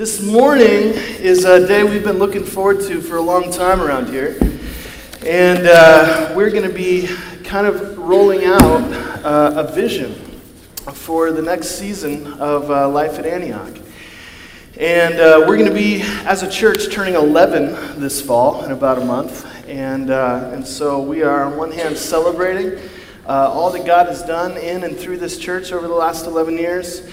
This morning is a day we've been looking forward to for a long time around here. And uh, we're going to be kind of rolling out uh, a vision for the next season of uh, Life at Antioch. And uh, we're going to be, as a church, turning 11 this fall in about a month. And, uh, and so we are, on one hand, celebrating uh, all that God has done in and through this church over the last 11 years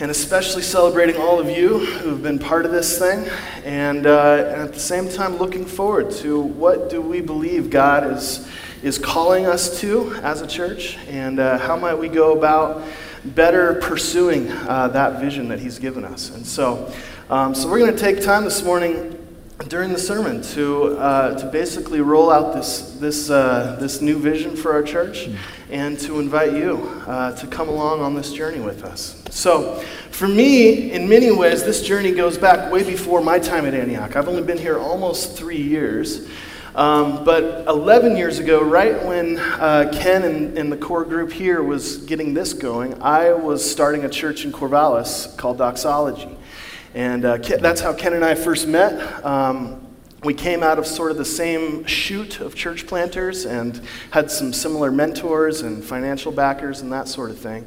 and especially celebrating all of you who have been part of this thing, and, uh, and, at the same time looking forward to what do we believe God is, is calling us to as a church, and uh, how might we go about better pursuing uh, that vision that He's given us. And so, um, so we're going to take time this morning during the sermon to, uh, to basically roll out this, this, uh, this new vision for our church and to invite you uh, to come along on this journey with us. So, for me, in many ways, this journey goes back way before my time at Antioch. I've only been here almost three years. Um, but 11 years ago, right when uh, Ken and, and, the core group here was getting this going, I was starting a church in Corvallis called Doxology. And uh, that's how Ken and I first met. Um, we came out of sort of the same shoot of church planters and had some similar mentors and financial backers and that sort of thing.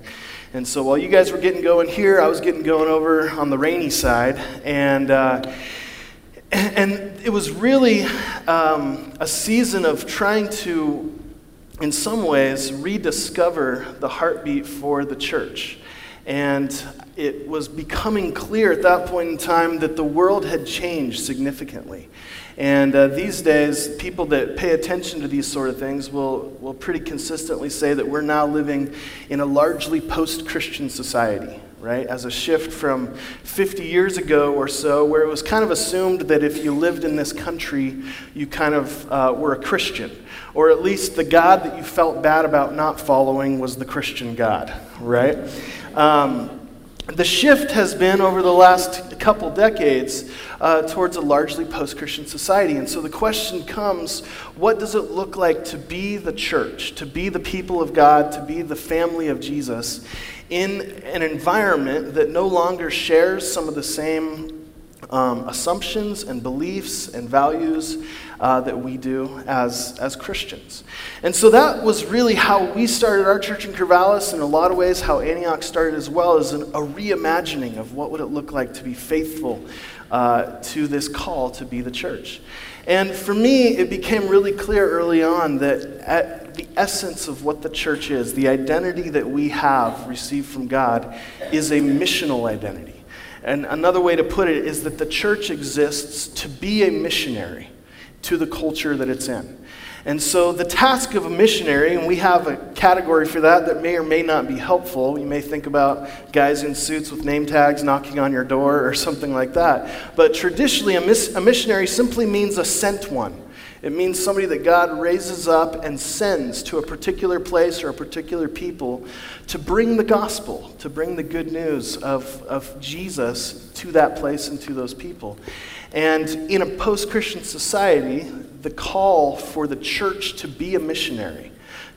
And so while you guys were getting going here, I was getting going over on the rainy side. And, uh, and it was really um, a season of trying to, in some ways, rediscover the heartbeat for the church. And it was becoming clear at that point in time that the world had changed significantly. And uh, these days, people that pay attention to these sort of things will, will pretty consistently say that we're now living in a largely post Christian society, right? As a shift from 50 years ago or so, where it was kind of assumed that if you lived in this country, you kind of uh, were a Christian. Or at least the God that you felt bad about not following was the Christian God, right? Um, the shift has been over the last couple decades uh, towards a largely post Christian society. And so the question comes what does it look like to be the church, to be the people of God, to be the family of Jesus in an environment that no longer shares some of the same um, assumptions and beliefs and values uh, that we do as, as Christians. And so that was really how we started our church in Corvallis, in a lot of ways, how Antioch started as well, as an, a reimagining of what would it look like to be faithful uh, to this call to be the church. And for me, it became really clear early on that at the essence of what the church is, the identity that we have received from God, is a missional identity. And another way to put it is that the church exists to be a missionary to the culture that it's in. And so, the task of a missionary, and we have a category for that that may or may not be helpful. You may think about guys in suits with name tags knocking on your door or something like that. But traditionally, a, a missionary simply means a sent one. It means somebody that God raises up and sends to a particular place or a particular people to bring the gospel, to bring the good news of, of Jesus to that place and to those people. And in a post Christian society, the call for the church to be a missionary,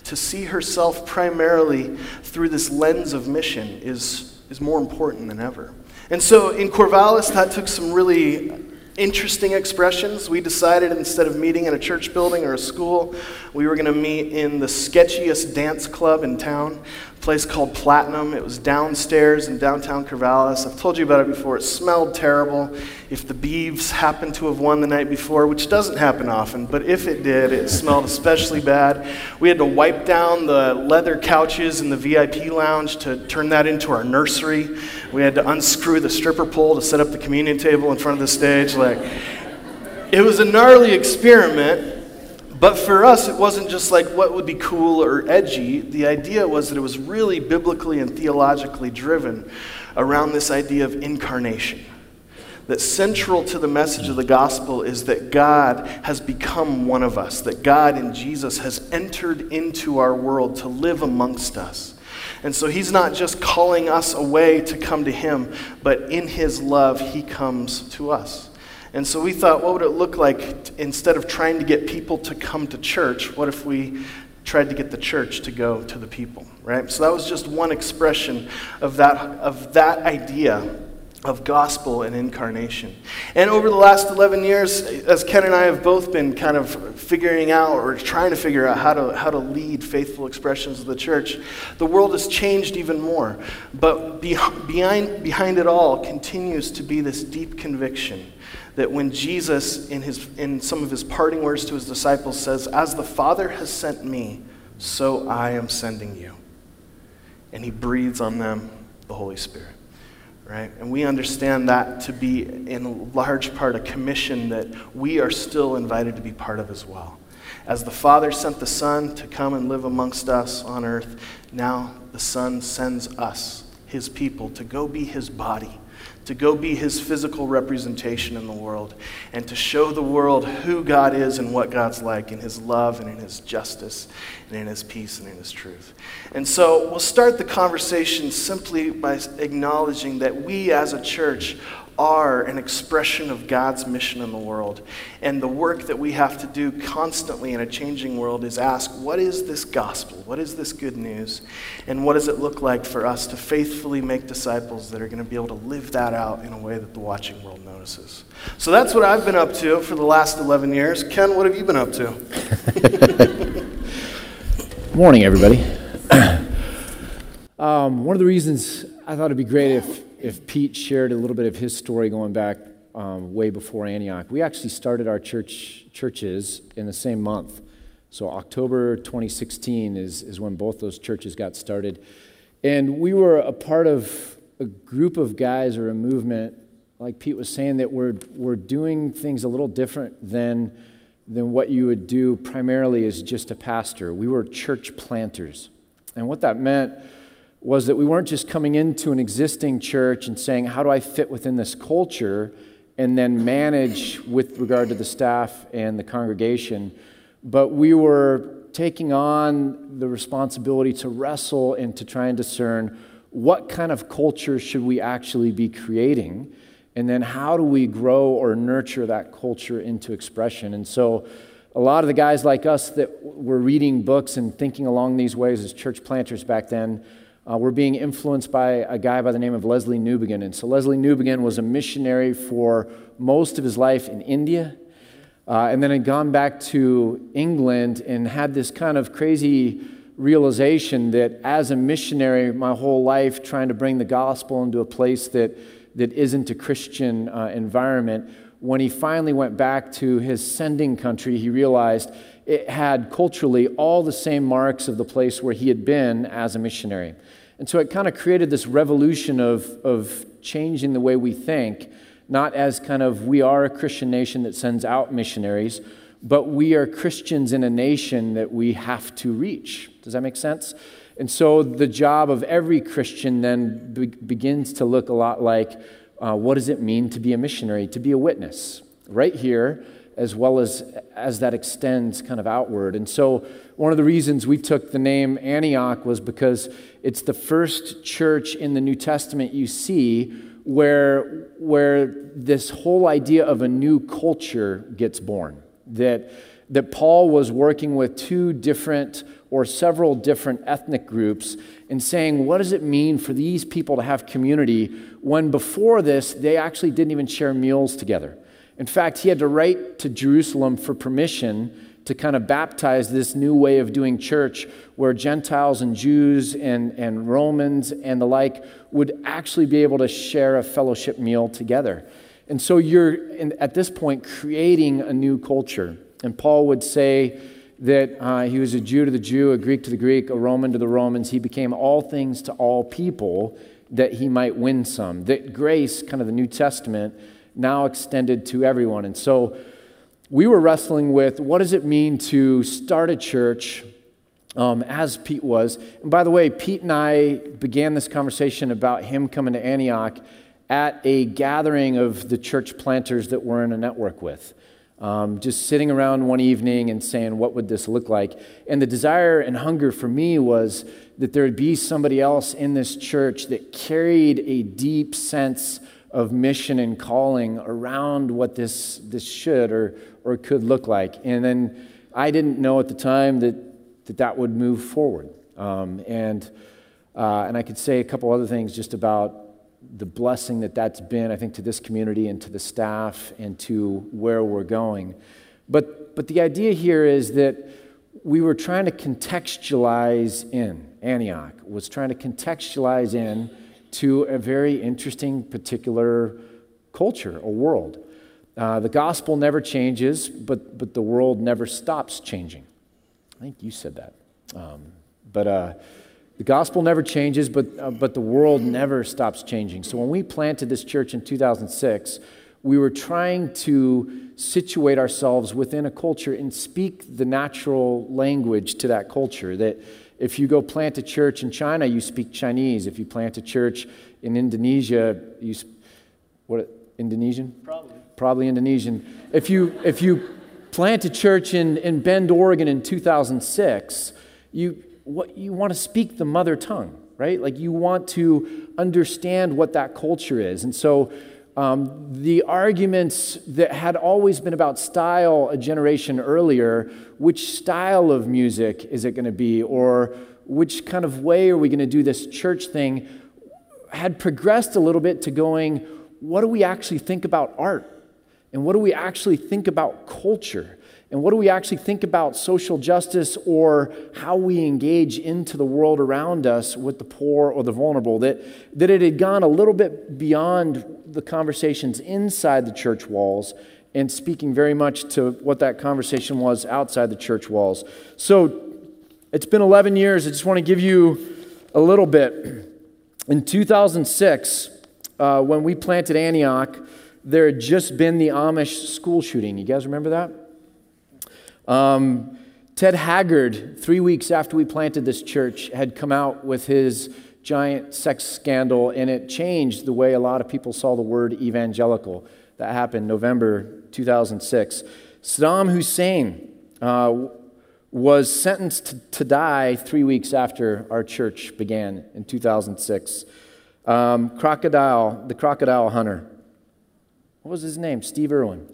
to see herself primarily through this lens of mission, is, is more important than ever. And so in Corvallis, that took some really interesting expressions. We decided instead of meeting in a church building or a school, we were going to meet in the sketchiest dance club in town place called Platinum. It was downstairs in downtown Corvallis. I've told you about it before. It smelled terrible. If the Beavs happened to have won the night before, which doesn't happen often, but if it did, it smelled especially bad. We had to wipe down the leather couches in the VIP lounge to turn that into our nursery. We had to unscrew the stripper pole to set up the communion table in front of the stage. Like, it was a gnarly experiment but for us, it wasn't just like what would be cool or edgy. The idea was that it was really biblically and theologically driven around this idea of incarnation. That central to the message of the gospel is that God has become one of us, that God in Jesus has entered into our world to live amongst us. And so he's not just calling us away to come to him, but in his love, he comes to us. And so we thought, what would it look like instead of trying to get people to come to church? What if we tried to get the church to go to the people, right? So that was just one expression of that, of that idea of gospel and incarnation. And over the last 11 years, as Ken and I have both been kind of figuring out or trying to figure out how to, how to lead faithful expressions of the church, the world has changed even more. But behind, behind it all continues to be this deep conviction that when Jesus, in, his, in some of his parting words to his disciples, says, As the Father has sent me, so I am sending you. And he breathes on them the Holy Spirit right? And we understand that to be, in large part, a commission that we are still invited to be part of as well. As the Father sent the Son to come and live amongst us on earth, now the Son sends us, his people, to go be his body to go be his physical representation in the world and to show the world who God is and what God's like in his love and in his justice and in his peace and in his truth. And so we'll start the conversation simply by acknowledging that we as a church are an expression of God's mission in the world. And the work that we have to do constantly in a changing world is ask, what is this gospel? What is this good news? And what does it look like for us to faithfully make disciples that are going to be able to live that out in a way that the watching world notices? So that's what I've been up to for the last 11 years. Ken, what have you been up to? Morning, everybody. um, one of the reasons I thought it'd be great if if Pete shared a little bit of his story going back um, way before Antioch. We actually started our church churches in the same month. So October 2016 is, is when both those churches got started. And we were a part of a group of guys or a movement, like Pete was saying, that we're, we're doing things a little different than, than what you would do primarily as just a pastor. We were church planters. And what that meant was that we weren't just coming into an existing church and saying, How do I fit within this culture? and then manage with regard to the staff and the congregation. But we were taking on the responsibility to wrestle and to try and discern what kind of culture should we actually be creating? And then how do we grow or nurture that culture into expression? And so, a lot of the guys like us that were reading books and thinking along these ways as church planters back then uh, we're being influenced by a guy by the name of Lesslie Newbigin. And so Lesslie Newbigin was a missionary for most of his life in India, uh, and then had gone back to England and had this kind of crazy realization that as a missionary, my whole life trying to bring the gospel into a place that, that isn't a Christian uh, environment, when he finally went back to his sending country, he realized it had culturally all the same marks of the place where he had been as a missionary. And so it kind of created this revolution of, of changing the way we think, not as kind of we are a Christian nation that sends out missionaries, but we are Christians in a nation that we have to reach. Does that make sense? And so the job of every Christian then be- begins to look a lot like uh, what does it mean to be a missionary, to be a witness? Right here, as well as as that extends kind of outward. And so one of the reasons we took the name Antioch was because it's the first church in the New Testament you see where where this whole idea of a new culture gets born. That that Paul was working with two different or several different ethnic groups and saying, what does it mean for these people to have community when before this they actually didn't even share meals together? In fact, he had to write to Jerusalem for permission to kind of baptize this new way of doing church where Gentiles and Jews and, and Romans and the like would actually be able to share a fellowship meal together. And so you're, in, at this point, creating a new culture. And Paul would say that uh, he was a Jew to the Jew, a Greek to the Greek, a Roman to the Romans. He became all things to all people that he might win some. That grace, kind of the New Testament, now extended to everyone. And so we were wrestling with what does it mean to start a church um, as Pete was. And by the way, Pete and I began this conversation about him coming to Antioch at a gathering of the church planters that we're in a network with. Um, just sitting around one evening and saying, What would this look like? And the desire and hunger for me was that there would be somebody else in this church that carried a deep sense of mission and calling around what this, this should or, or could look like. And then I didn't know at the time that that, that would move forward. Um, and, uh, and I could say a couple other things just about the blessing that that's been, I think, to this community and to the staff and to where we're going. But, but the idea here is that we were trying to contextualize in, Antioch was trying to contextualize in to a very interesting particular culture, a world. Uh, the gospel never changes, but, but the world never stops changing. I think you said that. Um, but uh, the gospel never changes, but, uh, but the world never stops changing. So when we planted this church in 2006, we were trying to situate ourselves within a culture and speak the natural language to that culture. That if you go plant a church in China, you speak Chinese. If you plant a church in Indonesia, you what Indonesian? Probably. Probably Indonesian. If you if you plant a church in, in Bend, Oregon in 2006, you what you want to speak the mother tongue, right? Like you want to understand what that culture is. And so um, the arguments that had always been about style a generation earlier which style of music is it going to be, or which kind of way are we going to do this church thing had progressed a little bit to going, what do we actually think about art? And what do we actually think about culture? And what do we actually think about social justice or how we engage into the world around us with the poor or the vulnerable? That, that it had gone a little bit beyond the conversations inside the church walls and speaking very much to what that conversation was outside the church walls. So it's been 11 years. I just want to give you a little bit. In 2006, uh, when we planted Antioch, there had just been the Amish school shooting. You guys remember that? Um, Ted Haggard, three weeks after we planted this church, had come out with his giant sex scandal, and it changed the way a lot of people saw the word evangelical. That happened November 2006. Saddam Hussein uh, was sentenced to, die three weeks after our church began in 2006. Um, crocodile, the crocodile hunter. What was his name? Steve Irwin.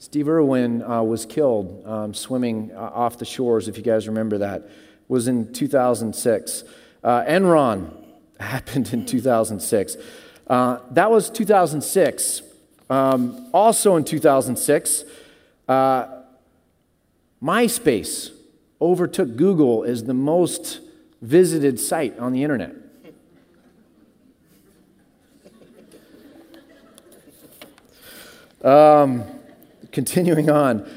Steve Irwin uh, was killed um, swimming uh, off the shores, if you guys remember that, was in 2006. Uh, Enron happened in 2006. Uh, that was 2006. Um, also in 2006, uh, MySpace overtook Google as the most visited site on the internet. Um, continuing on.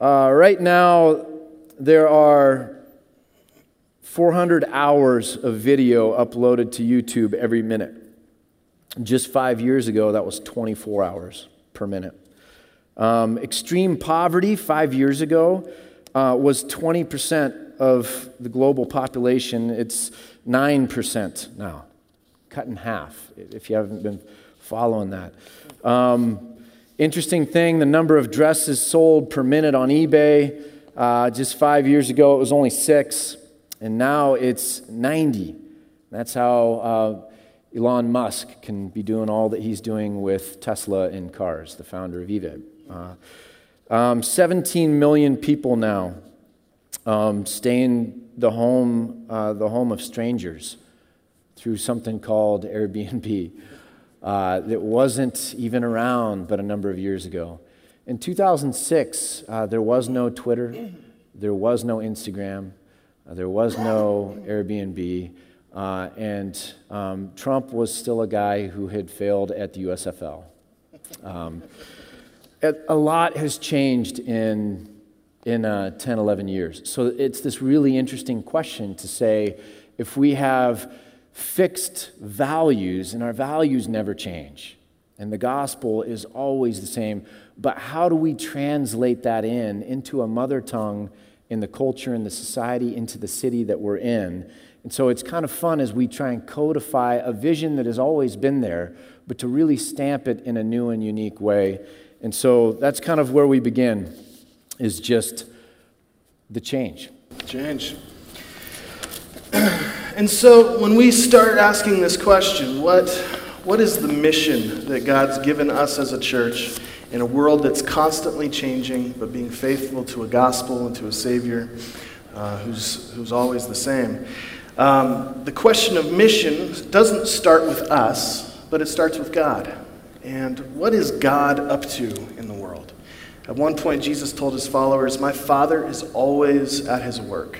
Uh, right now, there are 400 hours of video uploaded to YouTube every minute. Just five years ago, that was 24 hours per minute. Um, extreme poverty, five years ago, uh, was 20% of the global population. It's 9% now, cut in half, if you haven't been following that. Um, Interesting thing the number of dresses sold per minute on eBay. Uh, just five years ago, it was only six, and now it's 90. That's how uh, Elon Musk can be doing all that he's doing with Tesla and cars, the founder of eBay. Uh, um, 17 million people now um, stay in the home, uh, the home of strangers through something called Airbnb uh, that wasn't even around but a number of years ago. In 2006, uh, there was no Twitter, there was no Instagram, uh, there was no Airbnb, uh, and um, Trump was still a guy who had failed at the USFL. Um, a lot has changed in, in uh, 10, 11 years. So it's this really interesting question to say if we have fixed values, and our values never change. And the gospel is always the same. But how do we translate that in into a mother tongue in the culture, in the society, into the city that we're in? And so it's kind of fun as we try and codify a vision that has always been there, but to really stamp it in a new and unique way. And so that's kind of where we begin, is just the change. Change. And so when we start asking this question, what, what is the mission that God's given us as a church in a world that's constantly changing, but being faithful to a gospel and to a Savior uh, who's, who's always the same? Um, the question of mission doesn't start with us, but it starts with God. And what is God up to in the world? At one point, Jesus told his followers, My Father is always at his work.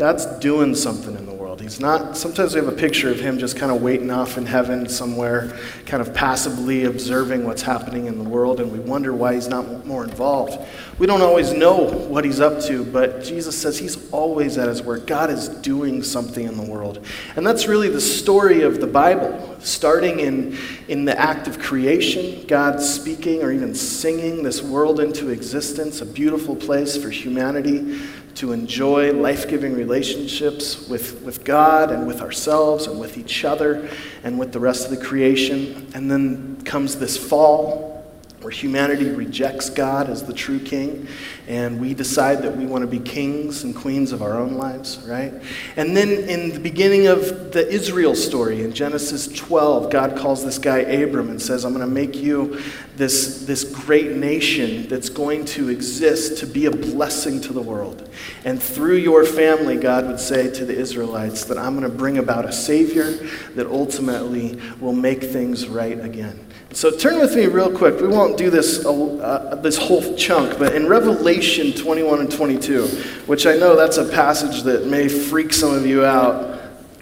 God's doing something in the world. He's not, sometimes we have a picture of him just kind of waiting off in heaven somewhere, kind of passively observing what's happening in the world, and we wonder why he's not more involved. We don't always know what he's up to, but Jesus says he's always at his work. God is doing something in the world. And that's really the story of the Bible, starting in, in the act of creation, God speaking or even singing this world into existence, a beautiful place for humanity to enjoy life giving relationships with, with God and with ourselves and with each other and with the rest of the creation. And then comes this fall where humanity rejects God as the true king, and we decide that we want to be kings and queens of our own lives, right? And then in the beginning of the Israel story, in Genesis 12, God calls this guy Abram and says, I'm going to make you this, this great nation that's going to exist to be a blessing to the world. And through your family, God would say to the Israelites that I'm going to bring about a Savior that ultimately will make things right again. So turn with me real quick. We won't do this uh, this whole chunk, but in Revelation 21 and 22, which I know that's a passage that may freak some of you out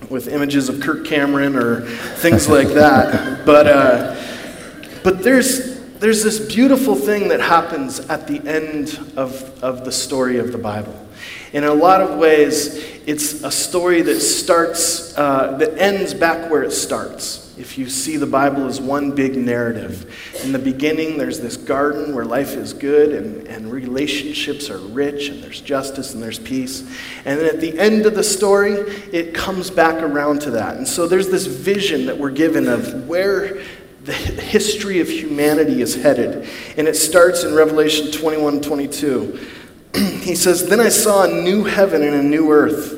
with images of Kirk Cameron or things like that. But uh, but there's there's this beautiful thing that happens at the end of, of the story of the Bible. In a lot of ways, it's a story that starts, uh, that ends back where it starts if you see the Bible as one big narrative. In the beginning, there's this garden where life is good and, and relationships are rich and there's justice and there's peace. And then at the end of the story, it comes back around to that. And so there's this vision that we're given of where the history of humanity is headed. And it starts in Revelation 21 22. he says, Then I saw a new heaven and a new earth.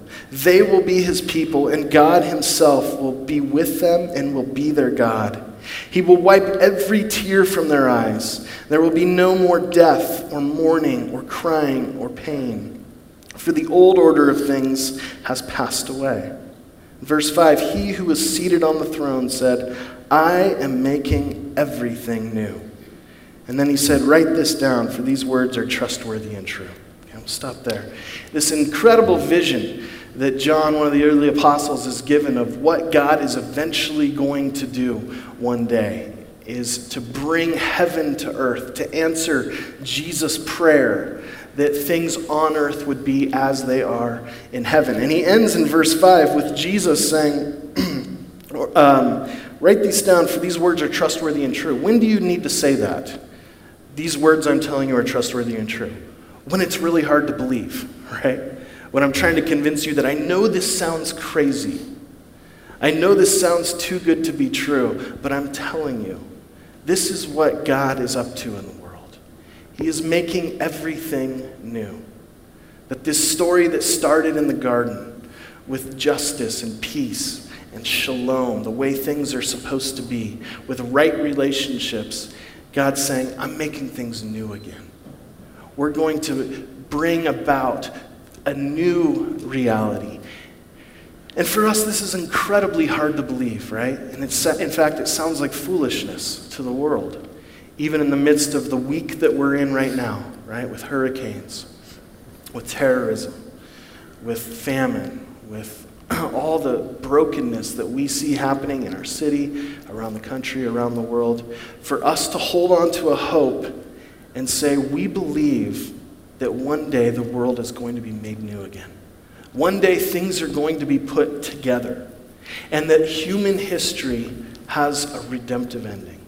They will be his people, and God himself will be with them and will be their God. He will wipe every tear from their eyes. There will be no more death, or mourning, or crying, or pain, for the old order of things has passed away. Verse 5 He who was seated on the throne said, I am making everything new. And then he said, Write this down, for these words are trustworthy and true. Okay, we'll stop there. This incredible vision that John, one of the early apostles, is given of what God is eventually going to do one day is to bring heaven to earth, to answer Jesus' prayer that things on earth would be as they are in heaven. And he ends in verse 5 with Jesus saying, um, Write these down, for these words are trustworthy and true. When do you need to say that? These words I'm telling you are trustworthy and true. When it's really hard to believe, right? When I'm trying to convince you that I know this sounds crazy. I know this sounds too good to be true, but I'm telling you, this is what God is up to in the world. He is making everything new. That this story that started in the garden with justice and peace and shalom, the way things are supposed to be, with right relationships, God's saying, I'm making things new again. We're going to bring about a new reality. And for us, this is incredibly hard to believe, right? And it's, in fact, it sounds like foolishness to the world, even in the midst of the week that we're in right now, right? With hurricanes, with terrorism, with famine, with all the brokenness that we see happening in our city, around the country, around the world. For us to hold on to a hope and say, we believe that one day the world is going to be made new again. One day things are going to be put together, and that human history has a redemptive ending.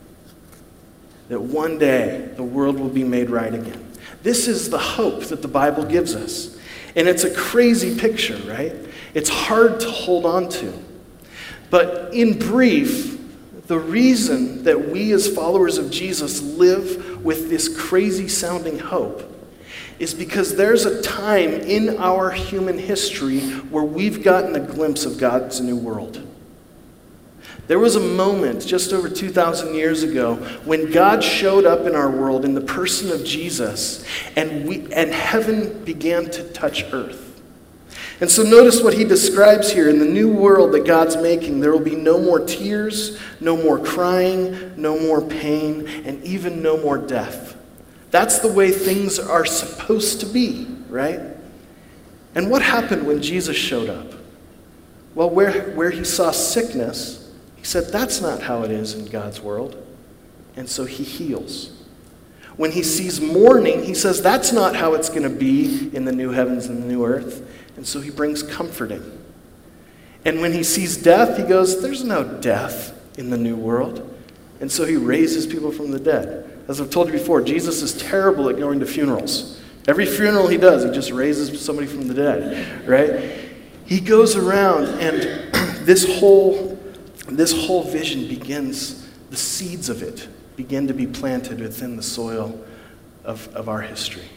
That one day the world will be made right again. This is the hope that the Bible gives us. And it's a crazy picture, right? It's hard to hold on to. But in brief, the reason that we as followers of Jesus live with this crazy sounding hope is because there's a time in our human history where we've gotten a glimpse of God's new world. There was a moment just over 2,000 years ago when God showed up in our world in the person of Jesus, and, we, and heaven began to touch earth. And so notice what he describes here in the new world that God's making. There will be no more tears, no more crying, no more pain, and even no more death. That's the way things are supposed to be, right? And what happened when Jesus showed up? Well, where, where he saw sickness, he said, That's not how it is in God's world. And so he heals. When he sees mourning, he says, That's not how it's going to be in the new heavens and the new earth. And so he brings comforting. And when he sees death, he goes, There's no death in the new world. And so he raises people from the dead. As I've told you before, Jesus is terrible at going to funerals. Every funeral he does, he just raises somebody from the dead, right? He goes around, and this whole this whole vision begins, the seeds of it begin to be planted within the soil of, of our history.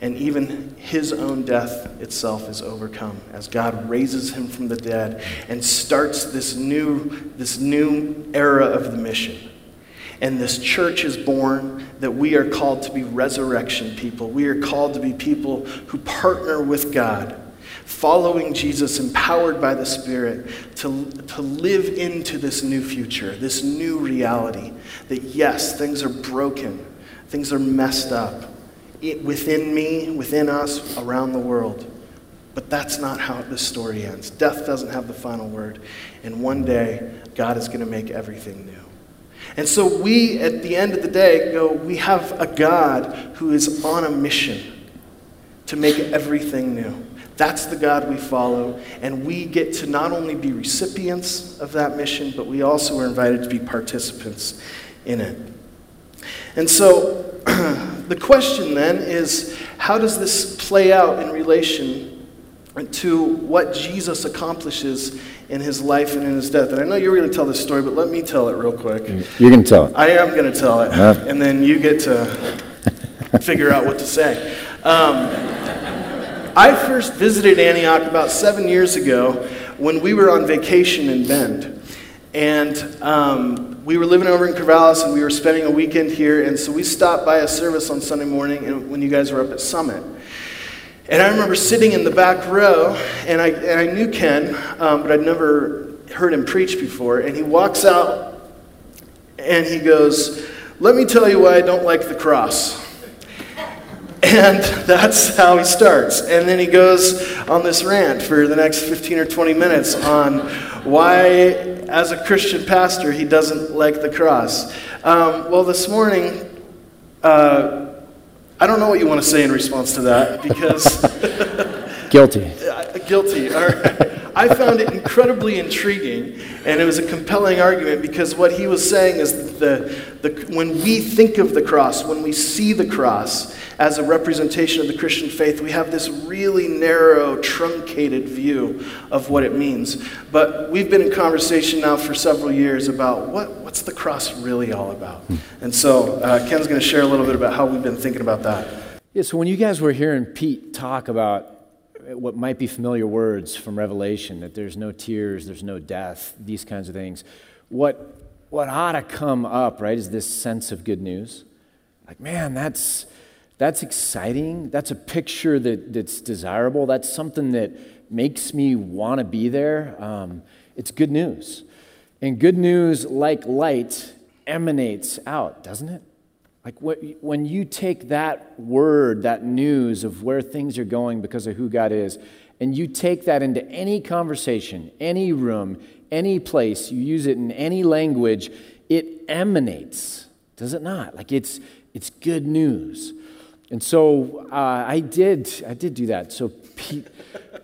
And even his own death itself is overcome as God raises him from the dead and starts this new, this new era of the mission. And this church is born that we are called to be resurrection people. We are called to be people who partner with God following Jesus, empowered by the Spirit, to, to live into this new future, this new reality. That yes, things are broken, things are messed up it, within me, within us, around the world. But that's not how this story ends. Death doesn't have the final word. And one day, God is going to make everything new. And so we, at the end of the day, go, we have a God who is on a mission to make everything new. That's the God we follow. And we get to not only be recipients of that mission, but we also are invited to be participants in it. And so the question then is how does this play out in relation to what Jesus accomplishes in his life and in his death? And I know you're going to tell this story, but let me tell it real quick. You're going to tell it. I am going to tell it. Huh? And then you get to figure out what to say. Um, I first visited Antioch about seven years ago when we were on vacation in Bend. And um, we were living over in Corvallis and we were spending a weekend here. And so we stopped by a service on Sunday morning and when you guys were up at Summit. And I remember sitting in the back row, and I, and I knew Ken, um, but I'd never heard him preach before. And he walks out and he goes, Let me tell you why I don't like the cross. And that's how he starts. And then he goes on this rant for the next 15 or 20 minutes on why, as a Christian pastor, he doesn't like the cross. Um, well, this morning, uh, I don't know what you want to say in response to that because. guilty. guilty. All right. I found it incredibly intriguing, and it was a compelling argument because what he was saying is that the, the, when we think of the cross, when we see the cross, as a representation of the Christian faith, we have this really narrow, truncated view of what it means. But we've been in conversation now for several years about what, what's the cross really all about. Hmm. And so uh, Ken's going to share a little bit about how we've been thinking about that. Yeah, so when you guys were hearing Pete talk about what might be familiar words from Revelation, that there's no tears, there's no death, these kinds of things, what, what ought to come up, right, is this sense of good news. Like, man, that's that's exciting. That's a picture that, that's desirable. That's something that makes me want to be there. Um, it's good news. And good news, like light, emanates out, doesn't it? Like when you take that word, that news of where things are going because of who God is, and you take that into any conversation, any room, any place, you use it in any language, it emanates, does it not? Like it's, it's good news. And so uh, I did, I did do that. So Pete,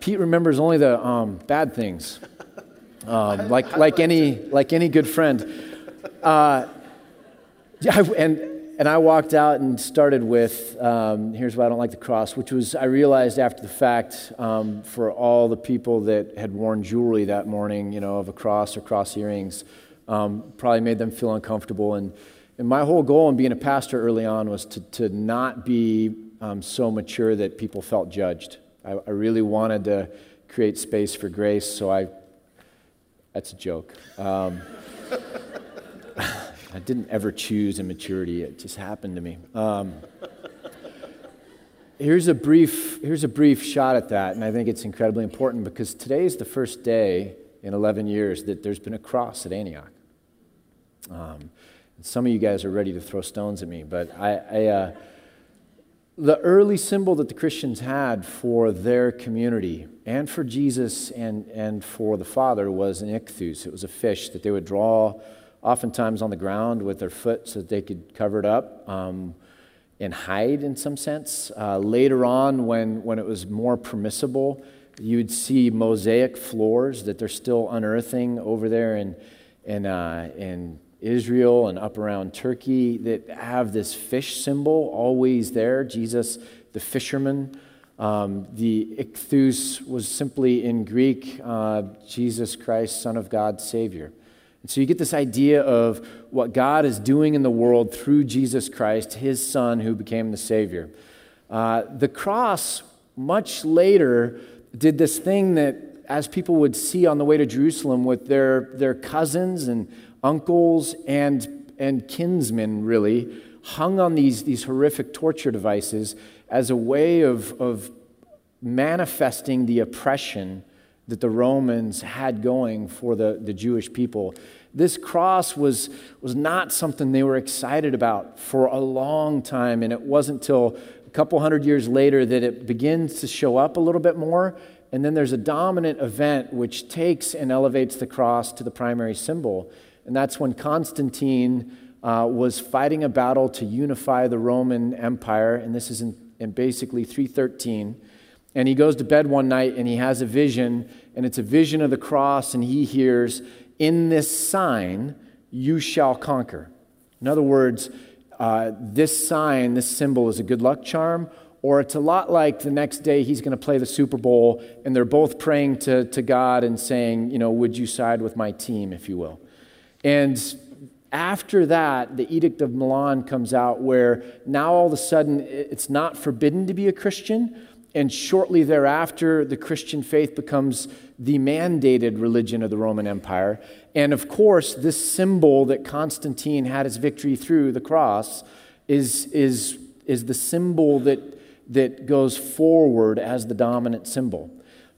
Pete remembers only the um, bad things, um, like, like, any, like any good friend. Uh, yeah, and, and I walked out and started with, um, here's why I don't like the cross, which was I realized after the fact um, for all the people that had worn jewelry that morning, you know, of a cross or cross earrings, um, probably made them feel uncomfortable. And, and my whole goal in being a pastor early on was to, to not be um, so mature that people felt judged. I, I really wanted to create space for grace, so I, that's a joke. I didn't ever choose immaturity, it just happened to me. Um, here's, a brief, here's a brief shot at that, and I think it's incredibly important because today is the first day in 11 years that there's been a cross at Antioch. Um, some of you guys are ready to throw stones at me, but I, I uh, the early symbol that the Christians had for their community and for Jesus and, and for the Father was an ichthus. It was a fish that they would draw oftentimes on the ground with their foot so that they could cover it up um, and hide in some sense. Uh, later on, when, when it was more permissible, you would see mosaic floors that they're still unearthing over there in, in, uh, in Israel and up around Turkey that have this fish symbol always there. Jesus, the fisherman. Um, the ichthus was simply in Greek, uh, Jesus Christ, Son of God, Savior. And so you get this idea of what God is doing in the world through Jesus Christ, his Son who became the Savior. Uh, the cross, much later, did this thing that, as people would see on the way to Jerusalem with their, their cousins and uncles and, and kinsmen, really, hung on these, these horrific torture devices as a way of, of manifesting the oppression that the Romans had going for the, the Jewish people. This cross was, was not something they were excited about for a long time, and it wasn't until a couple hundred years later that it begins to show up a little bit more. And then there's a dominant event which takes and elevates the cross to the primary symbol. And that's when Constantine uh, was fighting a battle to unify the Roman Empire. And this is in, in basically 313. And he goes to bed one night and he has a vision, and it's a vision of the cross, and he hears, In this sign you shall conquer. In other words, uh, this sign, this symbol is a good luck charm, or it's a lot like the next day he's going to play the Super Bowl and they're both praying to, to God and saying, you know, would you side with my team, if you will. And after that, the Edict of Milan comes out where now all of a sudden it's not forbidden to be a Christian. And shortly thereafter, the Christian faith becomes the mandated religion of the Roman Empire. And of course, this symbol that Constantine had his victory through, the cross, is, is, is the symbol that, that goes forward as the dominant symbol.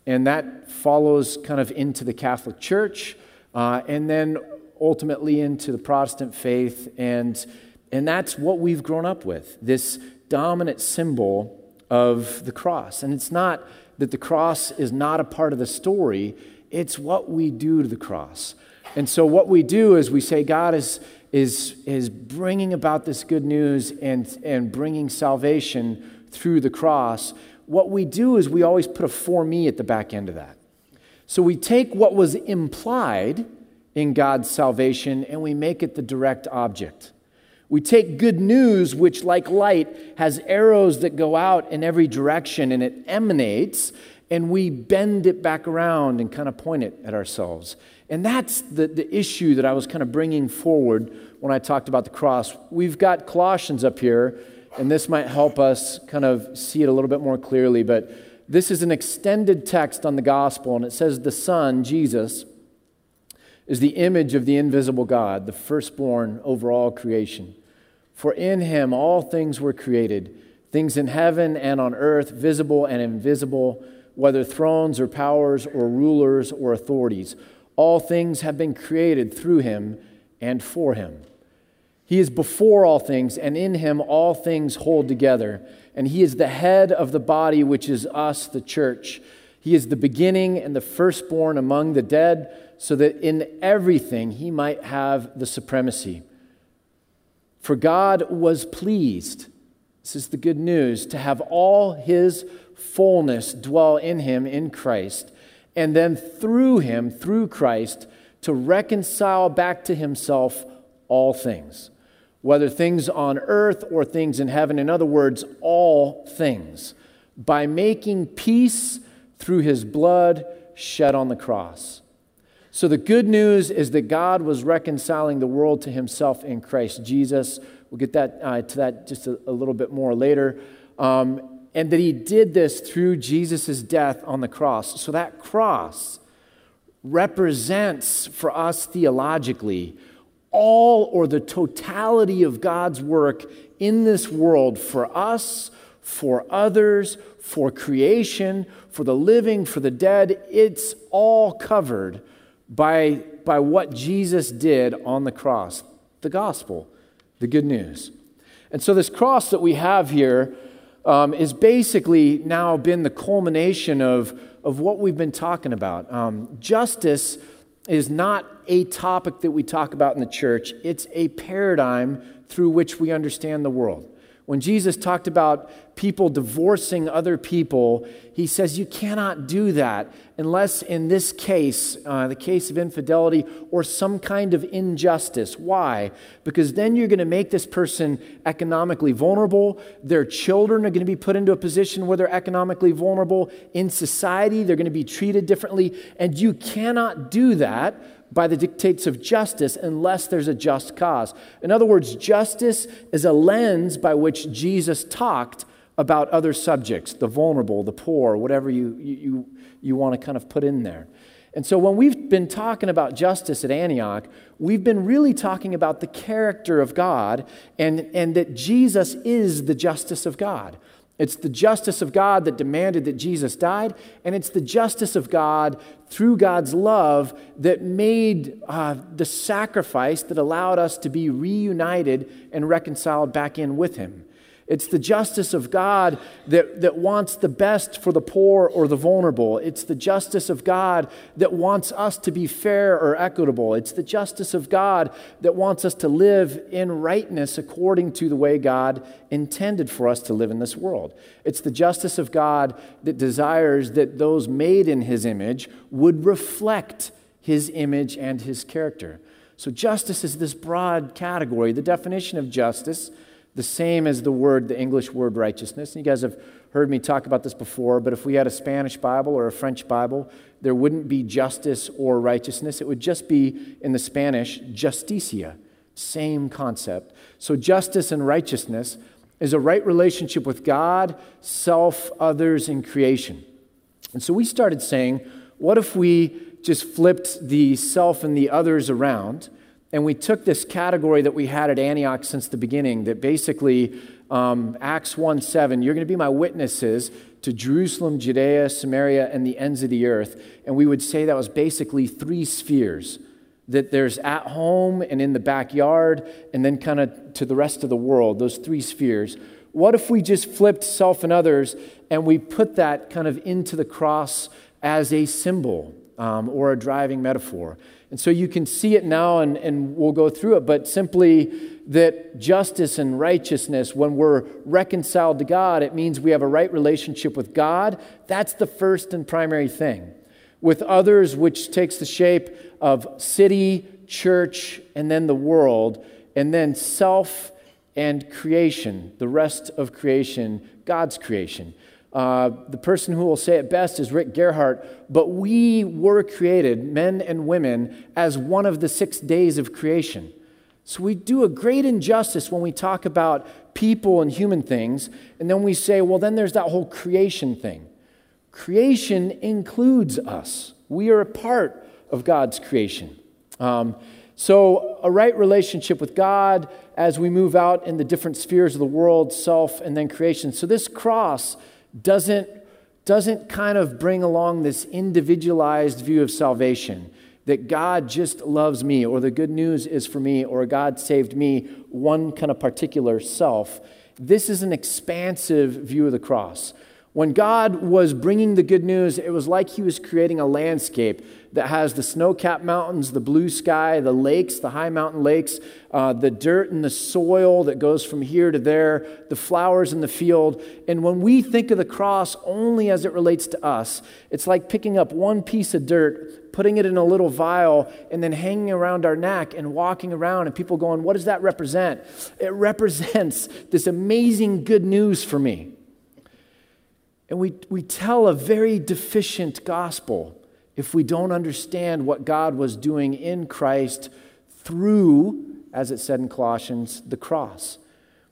And that follows kind of into the Catholic Church. Uh, and then ultimately into the Protestant faith. And, and that's what we've grown up with this dominant symbol of the cross. And it's not that the cross is not a part of the story, it's what we do to the cross. And so, what we do is we say, God is, is, is bringing about this good news and, and bringing salvation through the cross. What we do is we always put a for me at the back end of that. So, we take what was implied in God's salvation and we make it the direct object. We take good news, which, like light, has arrows that go out in every direction and it emanates, and we bend it back around and kind of point it at ourselves. And that's the, the issue that I was kind of bringing forward when I talked about the cross. We've got Colossians up here, and this might help us kind of see it a little bit more clearly, but this is an extended text on the gospel, and it says, The Son, Jesus, is the image of the invisible God, the firstborn over all creation. For in him all things were created, things in heaven and on earth, visible and invisible, whether thrones or powers or rulers or authorities. All things have been created through him and for him. He is before all things, and in him all things hold together. And he is the head of the body, which is us, the church. He is the beginning and the firstborn among the dead so that in everything he might have the supremacy. For God was pleased, this is the good news, to have all his fullness dwell in him in Christ, and then through him, through Christ, to reconcile back to himself all things, whether things on earth or things in heaven. In other words, all things, by making peace through his blood shed on the cross So, the good news is that God was reconciling the world to himself in Christ Jesus. We'll get that, uh, to that just a, a, little bit more later. Um, and that he did this through Jesus' death on the cross. So, that cross represents for us theologically all or the totality of God's work in this world for us, for others, for creation, for the living, for the dead. It's all covered by, by what Jesus did on the cross the gospel, the good news. And so, this cross that we have here um, is basically now been the culmination of, of what we've been talking about. Um, justice is not a topic that we talk about in the church, it's a paradigm through which we understand the world. When Jesus talked about people divorcing other people, he says you cannot do that unless, in this case, uh, the case of infidelity or some kind of injustice. Why? Because then you're going to make this person economically vulnerable. Their children are going to be put into a position where they're economically vulnerable. In society, they're going to be treated differently. And you cannot do that by the dictates of justice unless there's a just cause. In other words, justice is a lens by which Jesus talked about other subjects, the vulnerable, the poor, whatever you, you, you want to kind of put in there. And so when we've been talking about justice at Antioch, we've been really talking about the character of God and, and that Jesus is the justice of God. It's the justice of God that demanded that Jesus died, and it's the justice of God through God's love that made uh, the sacrifice that allowed us to be reunited and reconciled back in with Him. It's the justice of God that, that wants the best for the poor or the vulnerable. It's the justice of God that wants us to be fair or equitable. It's the justice of God that wants us to live in rightness according to the way God intended for us to live in this world. It's the justice of God that desires that those made in His image would reflect His image and His character. So, justice is this broad category. The definition of justice the same as the word, the English word righteousness. And you guys have heard me talk about this before, but if we had a Spanish Bible or a French Bible, there wouldn't be justice or righteousness. It would just be, in the Spanish, justicia. Same concept. So, justice and righteousness is a right relationship with God, self, others, and creation. And so we started saying, what if we just flipped the self and the others around? And we took this category that we had at Antioch since the beginning that basically, um, Acts 1 7, you're going to be my witnesses to Jerusalem, Judea, Samaria, and the ends of the earth. And we would say that was basically three spheres that there's at home and in the backyard, and then kind of to the rest of the world, those three spheres. What if we just flipped self and others and we put that kind of into the cross as a symbol um, or a driving metaphor? And so you can see it now, and, and we'll go through it, but simply that justice and righteousness, when we're reconciled to God, it means we have a right relationship with God. That's the first and primary thing. With others, which takes the shape of city, church, and then the world, and then self and creation, the rest of creation, God's creation. Uh, the person who will say it best is Rick Gerhart, but we were created, men and women, as one of the six days of creation. So we do a great injustice when we talk about people and human things, and then we say, well, then there's that whole creation thing. Creation includes us, we are a part of God's creation. Um, so, a right relationship with God as we move out in the different spheres of the world, self, and then creation. So, this cross doesn't, doesn't kind of bring along this individualized view of salvation that God just loves me, or the good news is for me, or God saved me, one kind of particular self. This is an expansive view of the cross. When God was bringing the good news, it was like He was creating a landscape that has the snow capped mountains, the blue sky, the lakes, the high mountain lakes, uh, the dirt and the soil that goes from here to there, the flowers in the field. And when we think of the cross only as it relates to us, it's like picking up one piece of dirt, putting it in a little vial, and then hanging around our neck and walking around, and people going, What does that represent? It represents this amazing good news for me. And we, we tell a very deficient gospel if we don't understand what God was doing in Christ through, as it said in Colossians, the cross.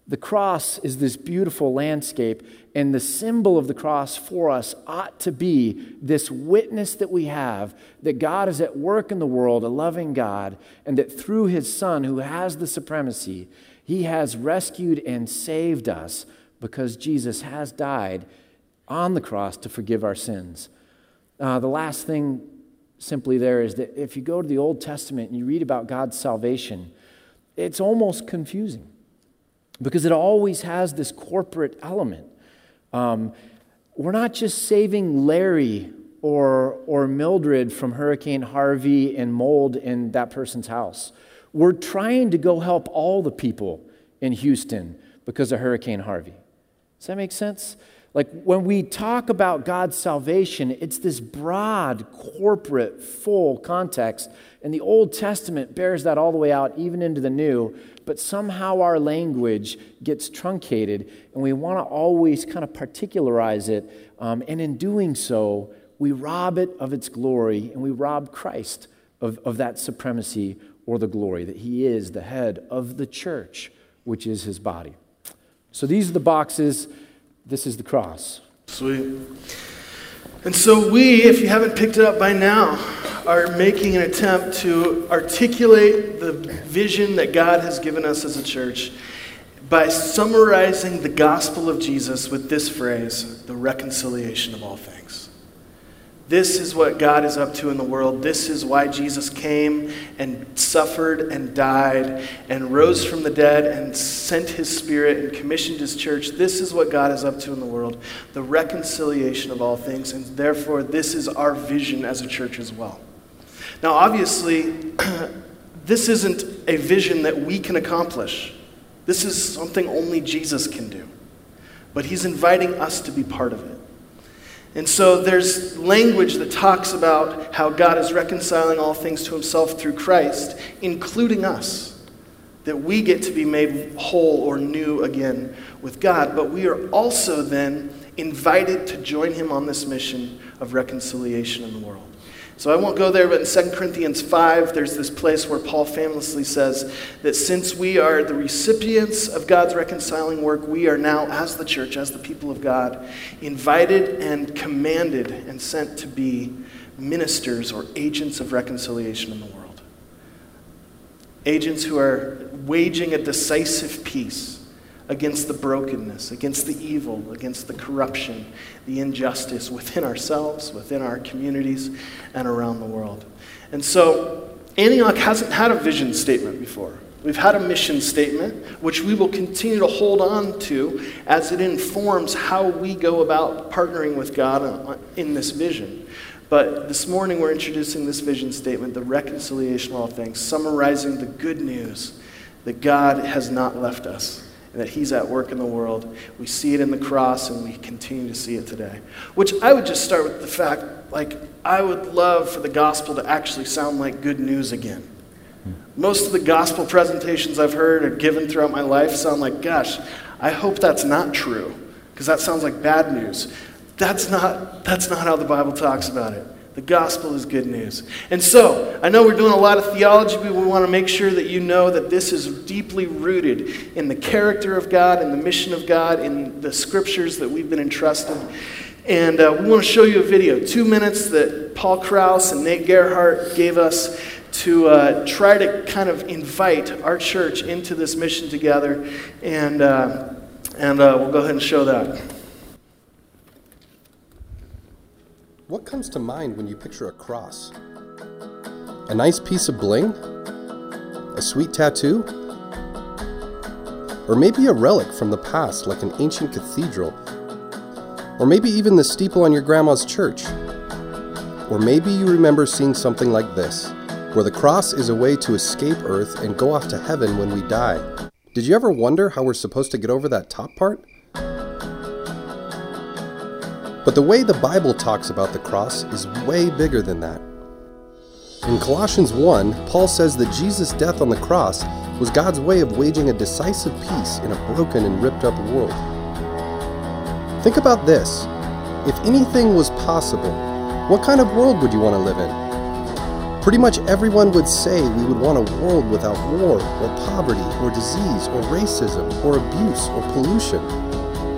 The cross is this beautiful landscape, and the symbol of the cross for us ought to be this witness that we have that God is at work in the world, a loving God, and that through his Son, who has the supremacy, he has rescued and saved us because Jesus has died on the cross to forgive our sins. Uh, the last thing simply there is that if you go to the Old Testament and you read about God's salvation, it's almost confusing because it always has this corporate element. Um, we're not just saving Larry or, or Mildred from Hurricane Harvey and mold in that person's house. We're trying to go help all the people in Houston because of Hurricane Harvey. Does that make sense? Like when we talk about God's salvation, it's this broad, corporate, full context. And the Old Testament bears that all the way out, even into the New. But somehow our language gets truncated, and we want to always kind of particularize it. Um, and in doing so, we rob it of its glory, and we rob Christ of, of that supremacy or the glory that he is the head of the church, which is his body. So these are the boxes. This is the cross. Sweet. And so, we, if you haven't picked it up by now, are making an attempt to articulate the vision that God has given us as a church by summarizing the gospel of Jesus with this phrase the reconciliation of all things. This is what God is up to in the world. This is why Jesus came and suffered and died and rose from the dead and sent his spirit and commissioned his church. This is what God is up to in the world the reconciliation of all things. And therefore, this is our vision as a church as well. Now, obviously, this isn't a vision that we can accomplish, this is something only Jesus can do. But he's inviting us to be part of it. And so there's language that talks about how God is reconciling all things to himself through Christ, including us. That we get to be made whole or new again with God, but we are also then invited to join him on this mission of reconciliation in the world. So I won't go there, but in 2 Corinthians 5, there's this place where Paul famously says that since we are the recipients of God's reconciling work, we are now, as the church, as the people of God, invited and commanded and sent to be ministers or agents of reconciliation in the world. Agents who are waging a decisive peace against the brokenness, against the evil, against the corruption, the injustice within ourselves, within our communities, and around the world. And so, Antioch hasn't had a vision statement before. We've had a mission statement, which we will continue to hold on to as it informs how we go about partnering with God in this vision. But this morning, we're introducing this vision statement, the reconciliation of all things, summarizing the good news that God has not left us that He's at work in the world. We see it in the cross and we continue to see it today. Which I would just start with the fact like, I would love for the gospel to actually sound like good news again. Most of the gospel presentations I've heard or given throughout my life sound like, gosh, I hope that's not true, because that sounds like bad news. That's not, that's not how the Bible talks about it. The gospel is good news. And so, I know we're doing a lot of theology, but we want to make sure that you know that this is deeply rooted in the character of God, in the mission of God, in the scriptures that we've been entrusted. And uh, we want to show you a video, two minutes that Paul Krause and Nate Gerhart gave us to uh, try to kind of invite our church into this mission together. And, uh, and uh, we'll go ahead and show that. What comes to mind when you picture a cross? A nice piece of bling? A sweet tattoo? Or maybe a relic from the past, like an ancient cathedral? Or maybe even the steeple on your grandma's church? Or maybe you remember seeing something like this, where the cross is a way to escape earth and go off to heaven when we die. Did you ever wonder how we're supposed to get over that top part? But the way the Bible talks about the cross is way bigger than that. In Colossians 1, Paul says that Jesus' death on the cross was God's way of waging a decisive peace in a broken and ripped up world. Think about this. If anything was possible, What kind of world would you want to live in? Pretty much everyone would say we would want a world without war, or poverty, or disease, or racism, or abuse, or pollution.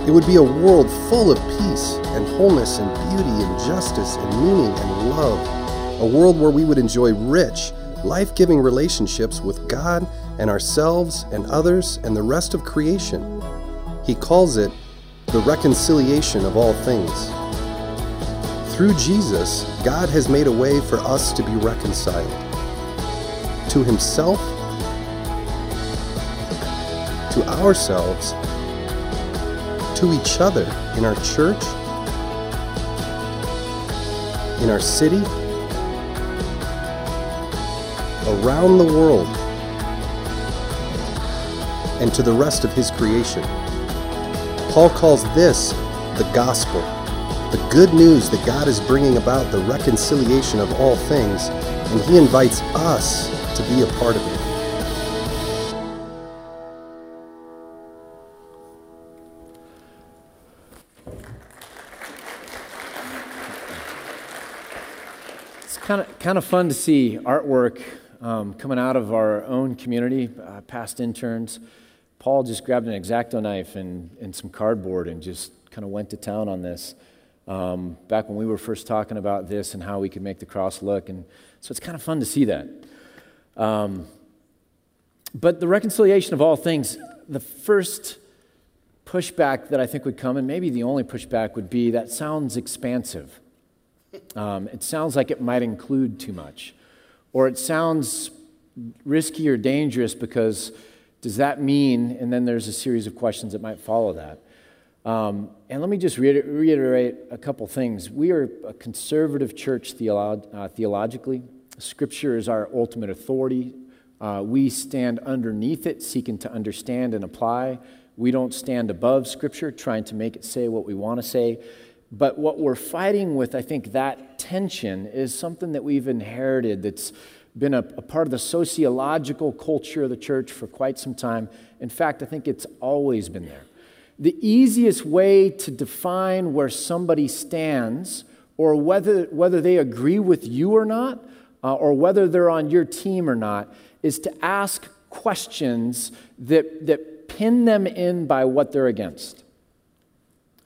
It would be a world full of peace and wholeness and beauty and justice and meaning and love. A world where we would enjoy rich, life giving relationships with God and ourselves and others and the rest of creation. He calls it the reconciliation of all things. Through Jesus, God has made a way for us to be reconciled to Himself, to ourselves, to each other in our church, in our city, around the world, and to the rest of His creation. Paul calls this the gospel, the good news that God is bringing about the reconciliation of all things, and He invites us to be a part of it. Kind of kind of fun to see artwork um, coming out of our own community, uh, past interns. Paul just grabbed an X-Acto knife and, and some cardboard and just kind of went to town on this. Um, back when we were first talking about this and how we could make the cross look, and so it's kind of fun to see that. Um, but the reconciliation of all things, the first pushback that I think would come, and maybe the only pushback would be that sounds expansive. Um, it sounds like it might include too much. Or it sounds risky or dangerous because does that mean, and then there's a series of questions that might follow that. Um, and let me just reiterate a couple things. We are a conservative church theolo- uh, theologically. Scripture is our ultimate authority. Uh, we stand underneath it, seeking to understand and apply. We don't stand above Scripture, trying to make it say what we want to say. But what we're fighting with, I think, that tension is something that we've inherited that's been a, a, part of the sociological culture of the church for quite some time. In fact, I think it's always been there. The easiest way to define where somebody stands or whether, whether they agree with you or not, uh, or whether they're on your team or not, is to ask questions that, that pin them in by what they're against.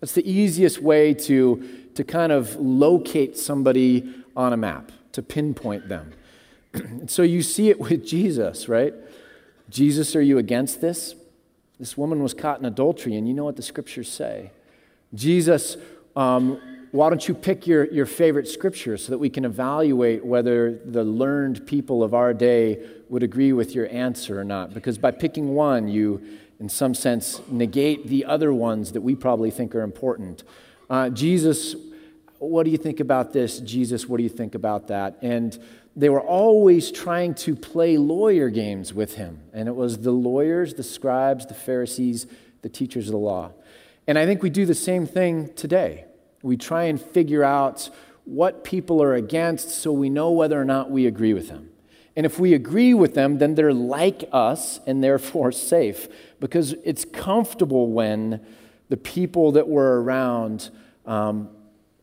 That's the easiest way to, to kind of locate somebody on a map, to pinpoint them. so you see it with Jesus, right? Jesus, are you against this? This woman was caught in adultery, and you know what the scriptures say. Jesus, um, why don't you pick your, your favorite scripture so that we can evaluate whether the learned people of our day would agree with your answer or not? Because by picking one, you in some sense, negate the other ones that we probably think are important. Uh, Jesus, what do you think about this? Jesus, what do you think about that? And they were always trying to play lawyer games with him. And it was the lawyers, the scribes, the Pharisees, the teachers of the law. And I think we do the same thing today. We try and figure out what people are against so we know whether or not we agree with them. And if we agree with them, then they're like us and therefore safe because it's comfortable when the people that we're around um,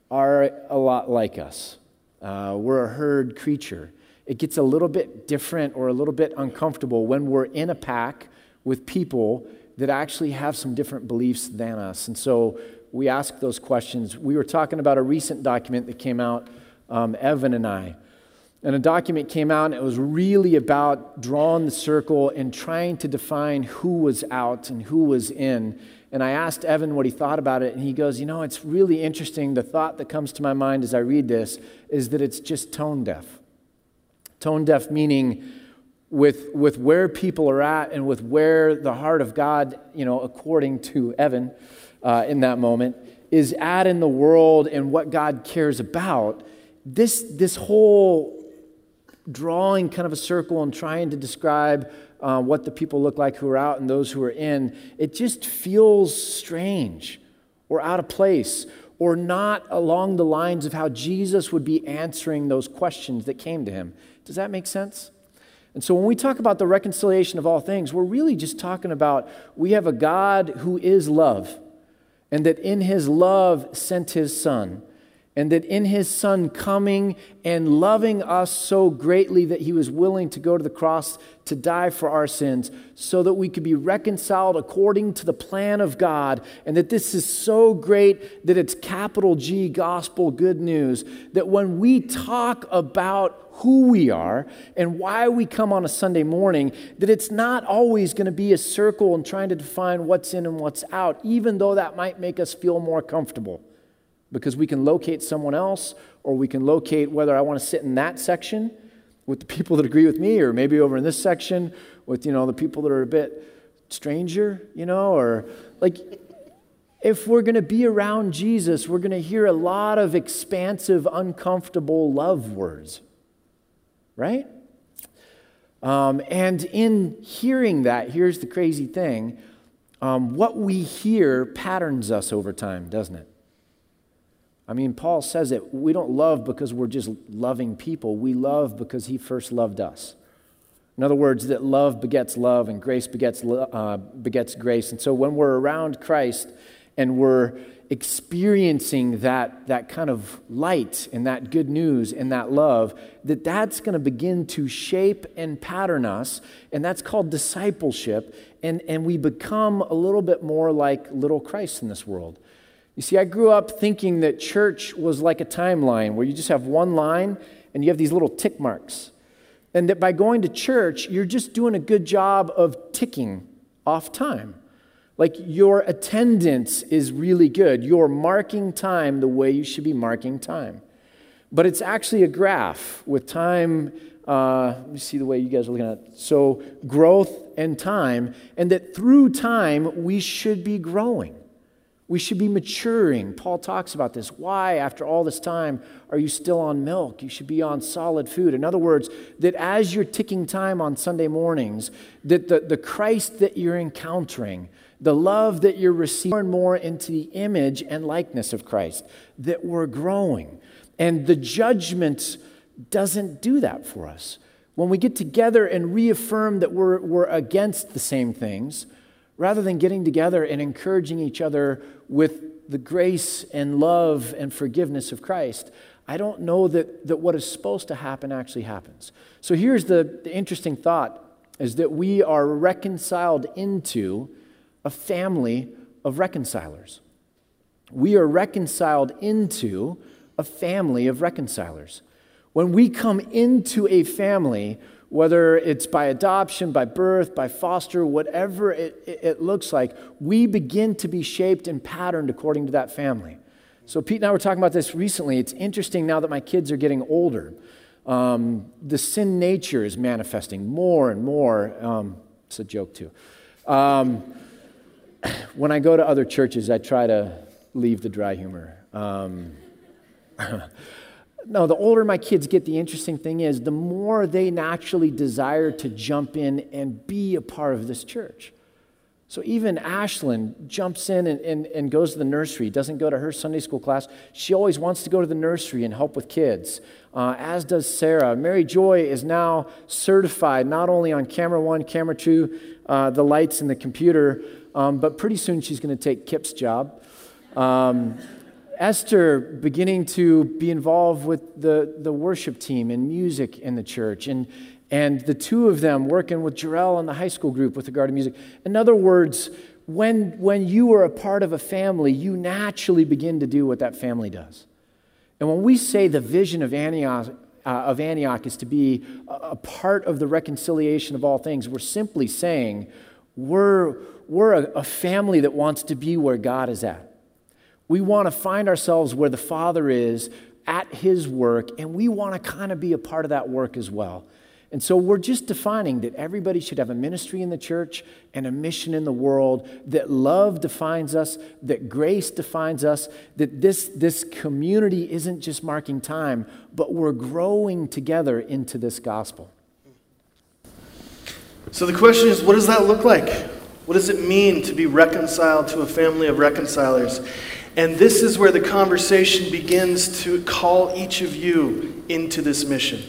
are a lot like us. Uh, we're a herd creature. It gets a little bit different or a little bit uncomfortable when we're in a pack with people that actually have some different beliefs than us. And so we ask those questions. We were talking about a recent document that came out, um, Evan and I. And a document came out, and it was really about drawing the circle and trying to define who was out and who was in. And I asked Evan what he thought about it, and he goes, You know, it's really interesting. The thought that comes to my mind as I read this is that it's just tone deaf. Tone deaf meaning with, with where people are at and with where the heart of God, you know, according to Evan uh, in that moment, is at in the world and what God cares about. This, this whole drawing kind of a circle and trying to describe uh, what the people look like who are out and those who are in, it just feels strange or out of place or not along the lines of how Jesus would be answering those questions that came to him. Does that make sense? And so when we talk about the reconciliation of all things, we're really just talking about we have a God who is love, and that in his love sent his son and that in his son coming and loving us so greatly that he was willing to go to the cross to die for our sins so that we could be reconciled according to the plan of God and that this is so great that it's capital G gospel good news that when we talk about who we are and why we come on a Sunday morning, that it's not always going to be a circle and trying to define what's in and what's out, even though that might make us feel more comfortable because we can locate someone else or we can locate whether I want to sit in that section with the people that agree with me or maybe over in this section with you know the people that are a bit stranger, you know, or like if we're going to be around Jesus, we're going to hear a lot of expansive, uncomfortable love words, right? Um, and in hearing that, here's the crazy thing um, what we hear patterns us over time, doesn't it? I mean, Paul says it we don't love because we're just loving people, we love because he first loved us. In other words, that love begets love and grace begets, uh, begets grace. And so when we're around Christ and we're experiencing that, that kind of light and that good news and that love, that that's going to begin to shape and pattern us. And that's called discipleship. And, and we become a little bit more like little Christ in this world. You see, I grew up thinking that church was like a timeline where you just have one line and you have these little tick marks. And that by going to church, you're just doing a good job of ticking off time. Like your attendance is really good. You're marking time the way you should be marking time. But it's actually a graph with time. Uh, let me see the way you guys are looking at it. So, growth and time, and that through time, we should be growing. We should be maturing. Paul talks about this. Why, after all this time, are you still on milk? You should be on solid food. In other words, that as you're ticking time on Sunday mornings, that the, the Christ that you're encountering, the love that you're receiving more and more into the image and likeness of Christ, that we're growing. And the judgment doesn't do that for us. When we get together and reaffirm that we're, we're against the same things, rather than getting together and encouraging each other with the grace and love and forgiveness of Christ, I don't know that, that what is supposed to happen actually happens. So here's the, the interesting thought is that we are reconciled into a family of reconcilers. We are reconciled into a family of reconcilers. When we come into a family, whether it's by adoption, by birth, by foster, whatever it, it, looks like, we begin to be shaped and patterned according to that family. So, Pete and I were talking about this recently. It's interesting now that my kids are getting older. Um, the sin nature is manifesting more and more. Um, it's a joke, too. Um, when I go to other churches, I try to leave the dry humor. No, the older my kids get, the interesting thing is, the more they naturally desire to jump in and be a part of this church. So even Ashlyn jumps in and, and, and goes to the nursery, doesn't go to her Sunday school class. She always wants to go to the nursery and help with kids, uh, as does Sarah. Mary Joy is now certified not only on camera one, camera two, uh, the lights and the computer, um, but pretty soon she's going to take Kip's job. Um, Esther beginning to be involved with the, the worship team and music in the church, and, and the two of them working with Jarrell and the high school group with regard to music. In other words, when, when you are a part of a family, you naturally begin to do what that family does. And when we say the vision of Antioch, uh, of Antioch is to be a, a part of the reconciliation of all things, we're simply saying we're, we're a, a family that wants to be where God is at. We want to find ourselves where the Father is at His work, and we want to kind of be a part of that work as well. And so we're just defining that everybody should have a ministry in the church and a mission in the world, that love defines us, that grace defines us, that this, this community isn't just marking time, but we're growing together into this gospel. So the question is what does that look like? What does it mean to be reconciled to a family of reconcilers? And this is where the conversation begins to call each of you into this mission.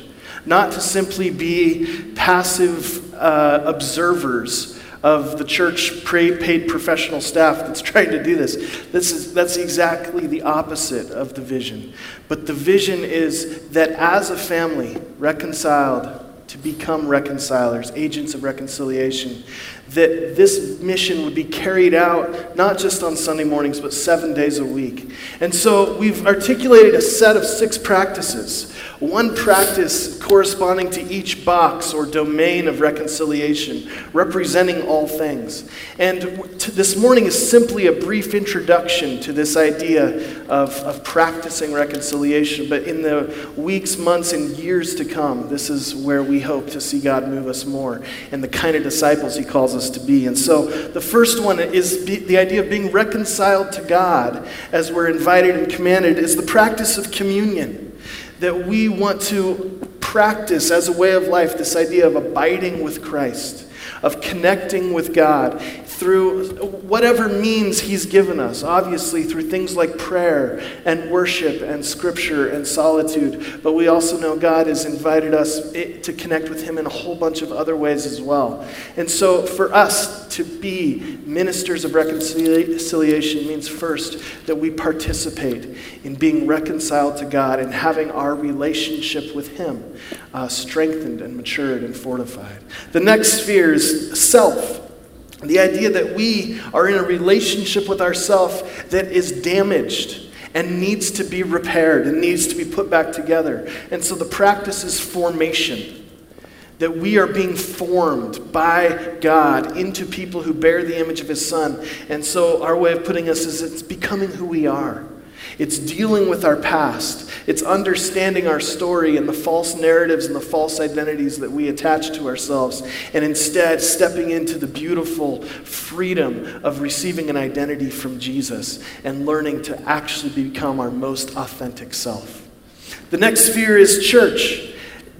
Not to simply be passive uh, observers of the church paid professional staff that's trying to do this. this is, that's exactly the opposite of the vision. But the vision is that as a family, reconciled to become reconcilers, agents of reconciliation, that this mission would be carried out not just on Sunday mornings, but seven days a week. And so we've articulated a set of six practices one practice corresponding to each box or domain of reconciliation, representing all things. And this morning is simply a brief introduction to this idea of, of practicing reconciliation. But in the weeks, months, and years to come, this is where we hope to see God move us more and the kind of disciples He calls us to be. And so the first one is the idea of being reconciled to God, as we're invited and commanded, is the practice of communion that we want to practice as a way of life this idea of abiding with Christ, of connecting with God through whatever means He's given us, obviously through things like prayer and worship and scripture and solitude. But we also know God has invited us to connect with Him in a whole bunch of other ways as well. And so for us to be ministers of reconciliation means first that we participate in being reconciled to God and having our relationship with Him uh, strengthened and matured and fortified. The next sphere is self. The idea that we are in a relationship with ourself that is damaged and needs to be repaired and needs to be put back together. And so the practice is formation. That we are being formed by God into people who bear the image of His Son. And so, our way of putting us is it's becoming who we are. It's dealing with our past. It's understanding our story and the false narratives and the false identities that we attach to ourselves, and instead stepping into the beautiful freedom of receiving an identity from Jesus and learning to actually become our most authentic self. The next sphere is church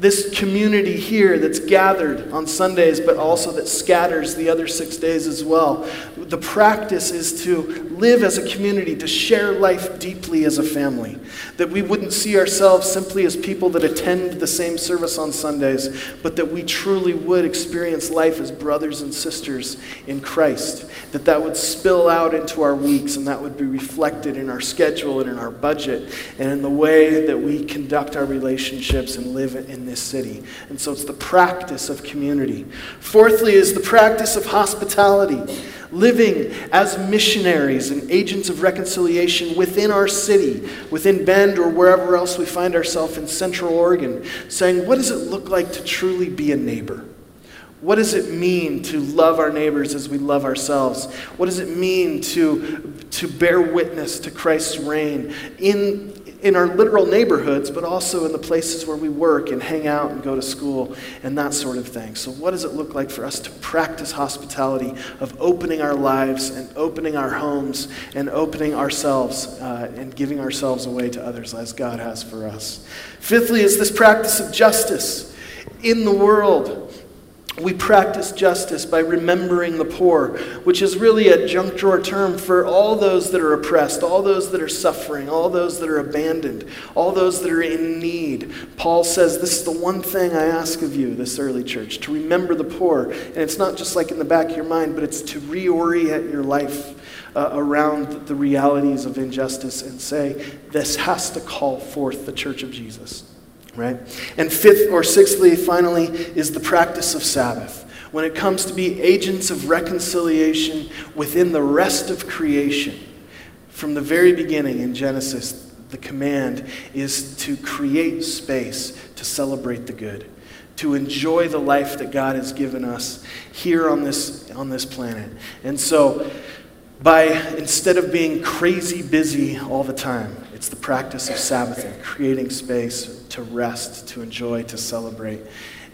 this community here that's gathered on Sundays, but also that scatters the other six days as well. The practice is to live as a community, to share life deeply as a family. That we wouldn't see ourselves simply as people that attend the same service on Sundays, but that we truly would experience life as brothers and sisters in Christ. That that would spill out into our weeks and that would be reflected in our schedule and in our budget and in the way that we conduct our relationships and live in this city. And so it's the practice of community. Fourthly, is the practice of hospitality, living as missionaries and agents of reconciliation within our city, within Bend or wherever else we find ourselves in Central Oregon, saying, what does it look like to truly be a neighbor? What does it mean to love our neighbors as we love ourselves? What does it mean to, to bear witness to Christ's reign in, in our literal neighborhoods, but also in the places where we work and hang out and go to school and that sort of thing. So, what does it look like for us to practice hospitality, of opening our lives and opening our homes and opening ourselves uh, and giving ourselves away to others as God has for us? Fifthly, is this practice of justice in the world we practice justice by remembering the poor, which is really a junk drawer term for all those that are oppressed, all those that are suffering, all those that are abandoned, all those that are in need. Paul says, This is the one thing I ask of you, this early church, to remember the poor. And it's not just like in the back of your mind, but it's to reorient your life uh, around the realities of injustice and say, This has to call forth the church of Jesus right? And fifth or sixthly, finally, is the practice of Sabbath. When it comes to be agents of reconciliation within the rest of creation, from the very beginning in Genesis, the command is to create space to celebrate the good, to enjoy the life that God has given us here on this, on this planet. And so, by instead of being crazy busy all the time, it's the practice of Sabbath and creating space to rest, to enjoy, to celebrate,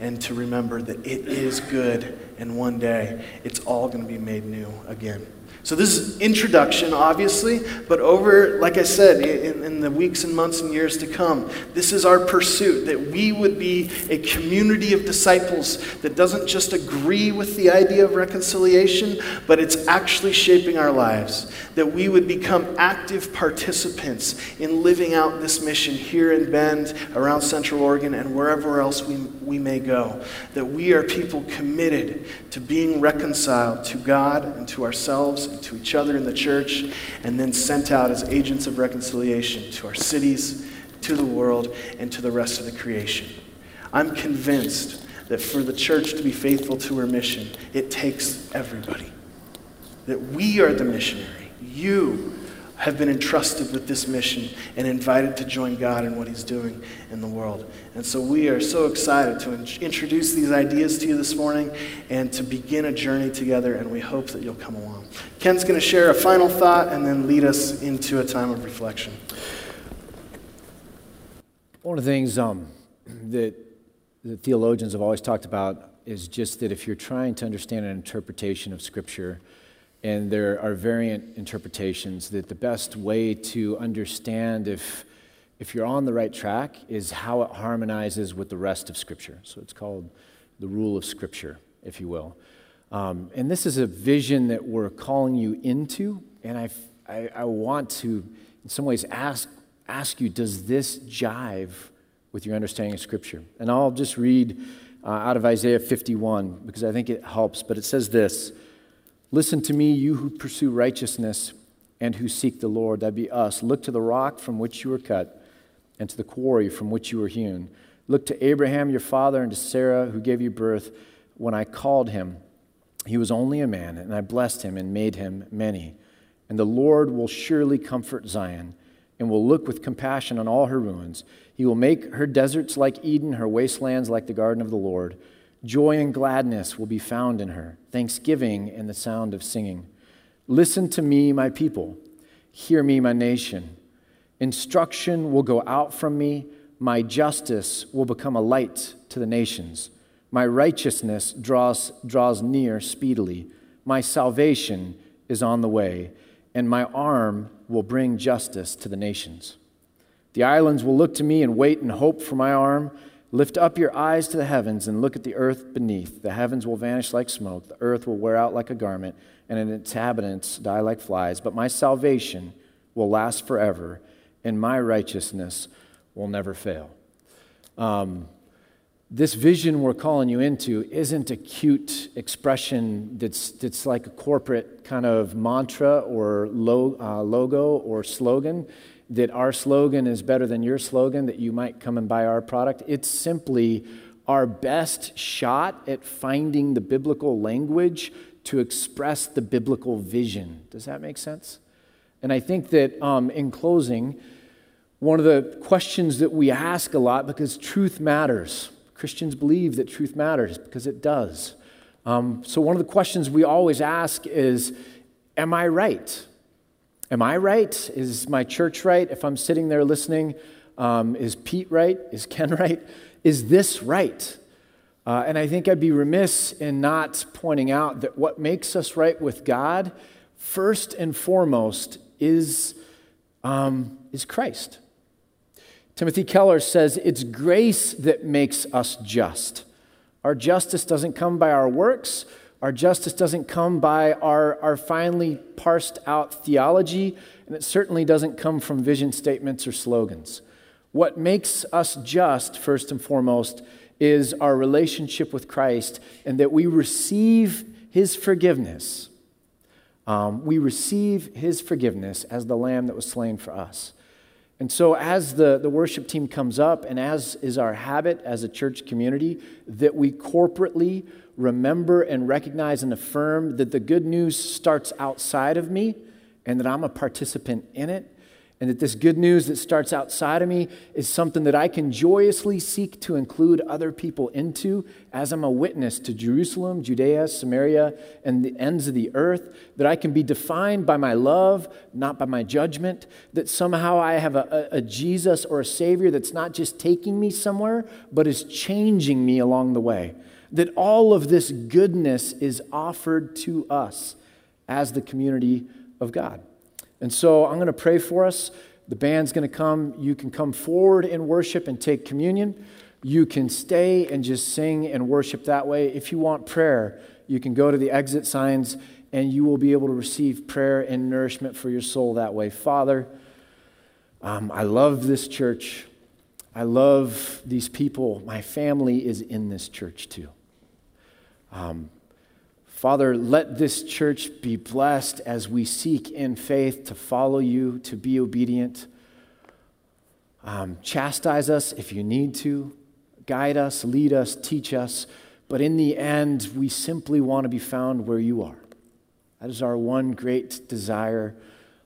and to remember that it is good, and one day it's all going to be made new again. So, this is introduction, obviously, but over, like I said, in, in, the weeks and months and years to come, this is our pursuit that we would be a community of disciples that doesn't just agree with the idea of reconciliation, but it's actually shaping our lives. That we would become active participants in living out this mission here in Bend, around Central Oregon, and wherever else we, we may go. That we are people committed to being reconciled to God and to ourselves to each other in the church, and then sent out as agents of reconciliation to our cities, to the world, and to the rest of the creation. I'm convinced that for the church to be faithful to her mission, it takes everybody. That we are the missionary. You have been entrusted with this mission and invited to join God in what He's doing in the world. And so we are so excited to in- introduce these ideas to you this morning and to begin a journey together, and we hope that you'll come along. Ken's going to share a final thought and then lead us into a time of reflection. One of the things um, that the theologians have always talked about is just that if you're trying to understand an interpretation of Scripture, and there are variant interpretations that the best way to understand if, if you're on the right track is how it harmonizes with the rest of Scripture. So it's called the rule of Scripture, if you will. Um, and this is a vision that we're calling you into, and I, I, I want to, in some ways, ask, ask you does this jive with your understanding of Scripture? And I'll just read uh, out of Isaiah 51 because I think it helps, but it says this. Listen to me, you who pursue righteousness and who seek the Lord. That'd be us. Look to the rock from which you were cut and to the quarry from which you were hewn. Look to Abraham, your father, and to Sarah, who gave you birth. When I called him, he was only a man, and I blessed him and made him many. And the Lord will surely comfort Zion and will look with compassion on all her ruins. He will make her deserts like Eden, her wastelands like the garden of the Lord. Joy and gladness will be found in her, thanksgiving and the sound of singing. Listen to me, my people. Hear me, my nation. Instruction will go out from me. My justice will become a light to the nations. My righteousness draws, draws near speedily. My salvation is on the way, and my arm will bring justice to the nations. The islands will look to me and wait and hope for my arm. Lift up your eyes to the heavens and look at the earth beneath. The heavens will vanish like smoke, the earth will wear out like a garment, and its inhabitants die like flies. But my salvation will last forever, and my righteousness will never fail. Um, this vision we're calling you into isn't a cute expression that's, that's like a corporate kind of mantra or lo, uh, logo or slogan that our slogan is better than your slogan, that you might come and buy our product. It's simply our best shot at finding the biblical language to express the biblical vision. Does that make sense? And I think that um, in closing, one of the questions that we ask a lot, because truth matters, Christians believe that truth matters because it does. Um, so, one of the questions we always ask is Am I right? Am I right? Is my church right? If I'm sitting there listening, um, is Pete right? Is Ken right? Is this right? Uh, and I think I'd be remiss in not pointing out that what makes us right with God, first and foremost, is, um, is Christ. Timothy Keller says it's grace that makes us just. Our justice doesn't come by our works, our justice doesn't come by our, our finely parsed out theology, and it certainly doesn't come from vision statements or slogans. What makes us just, first and foremost, is our relationship with Christ and that we receive his forgiveness. Um, we receive his forgiveness as the lamb that was slain for us. And so, as the, the worship team comes up, and as is our habit as a church community, that we corporately remember and recognize and affirm that the good news starts outside of me and that I'm a participant in it. And that this good news that starts outside of me is something that I can joyously seek to include other people into as I'm a witness to Jerusalem, Judea, Samaria, and the ends of the earth. That I can be defined by my love, not by my judgment. That somehow I have a, a, a Jesus or a Savior that's not just taking me somewhere, but is changing me along the way that all of this goodness is offered to us as the community of God. And so I'm going to pray for us. The band's going to come. You can come forward in worship and take communion. You can stay and just sing and worship that way. If you want prayer, you can go to the exit signs and you will be able to receive prayer and nourishment for your soul that way. Father, um, I love this church. I love these people. My family is in this church too. Um, Father, let this church be blessed as we seek in faith to follow you, to be obedient. Um, chastise us if you need to, guide us, lead us, teach us. But in the end, we simply want to be found where you are. That is our one great desire,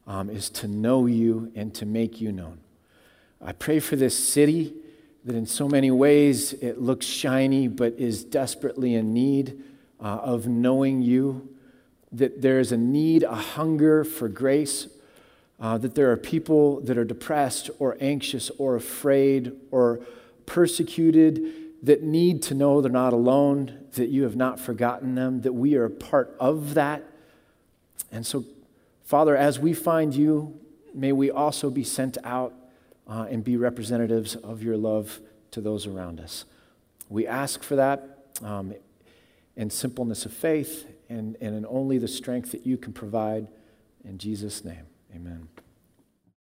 um, is to know you and to make you known. I pray for this city that in so many ways it looks shiny but is desperately in need uh, of knowing you, that there is a need, a hunger for grace, uh, that there are people that are depressed or anxious or afraid or persecuted that need to know they're not alone, that you have not forgotten them, that we are a part of that. And so, Father, as we find you, may we also be sent out uh, and be representatives of your love to those around us. We ask for that. Um, and simpleness of faith and, and in only the strength that you can provide. In Jesus' name, amen.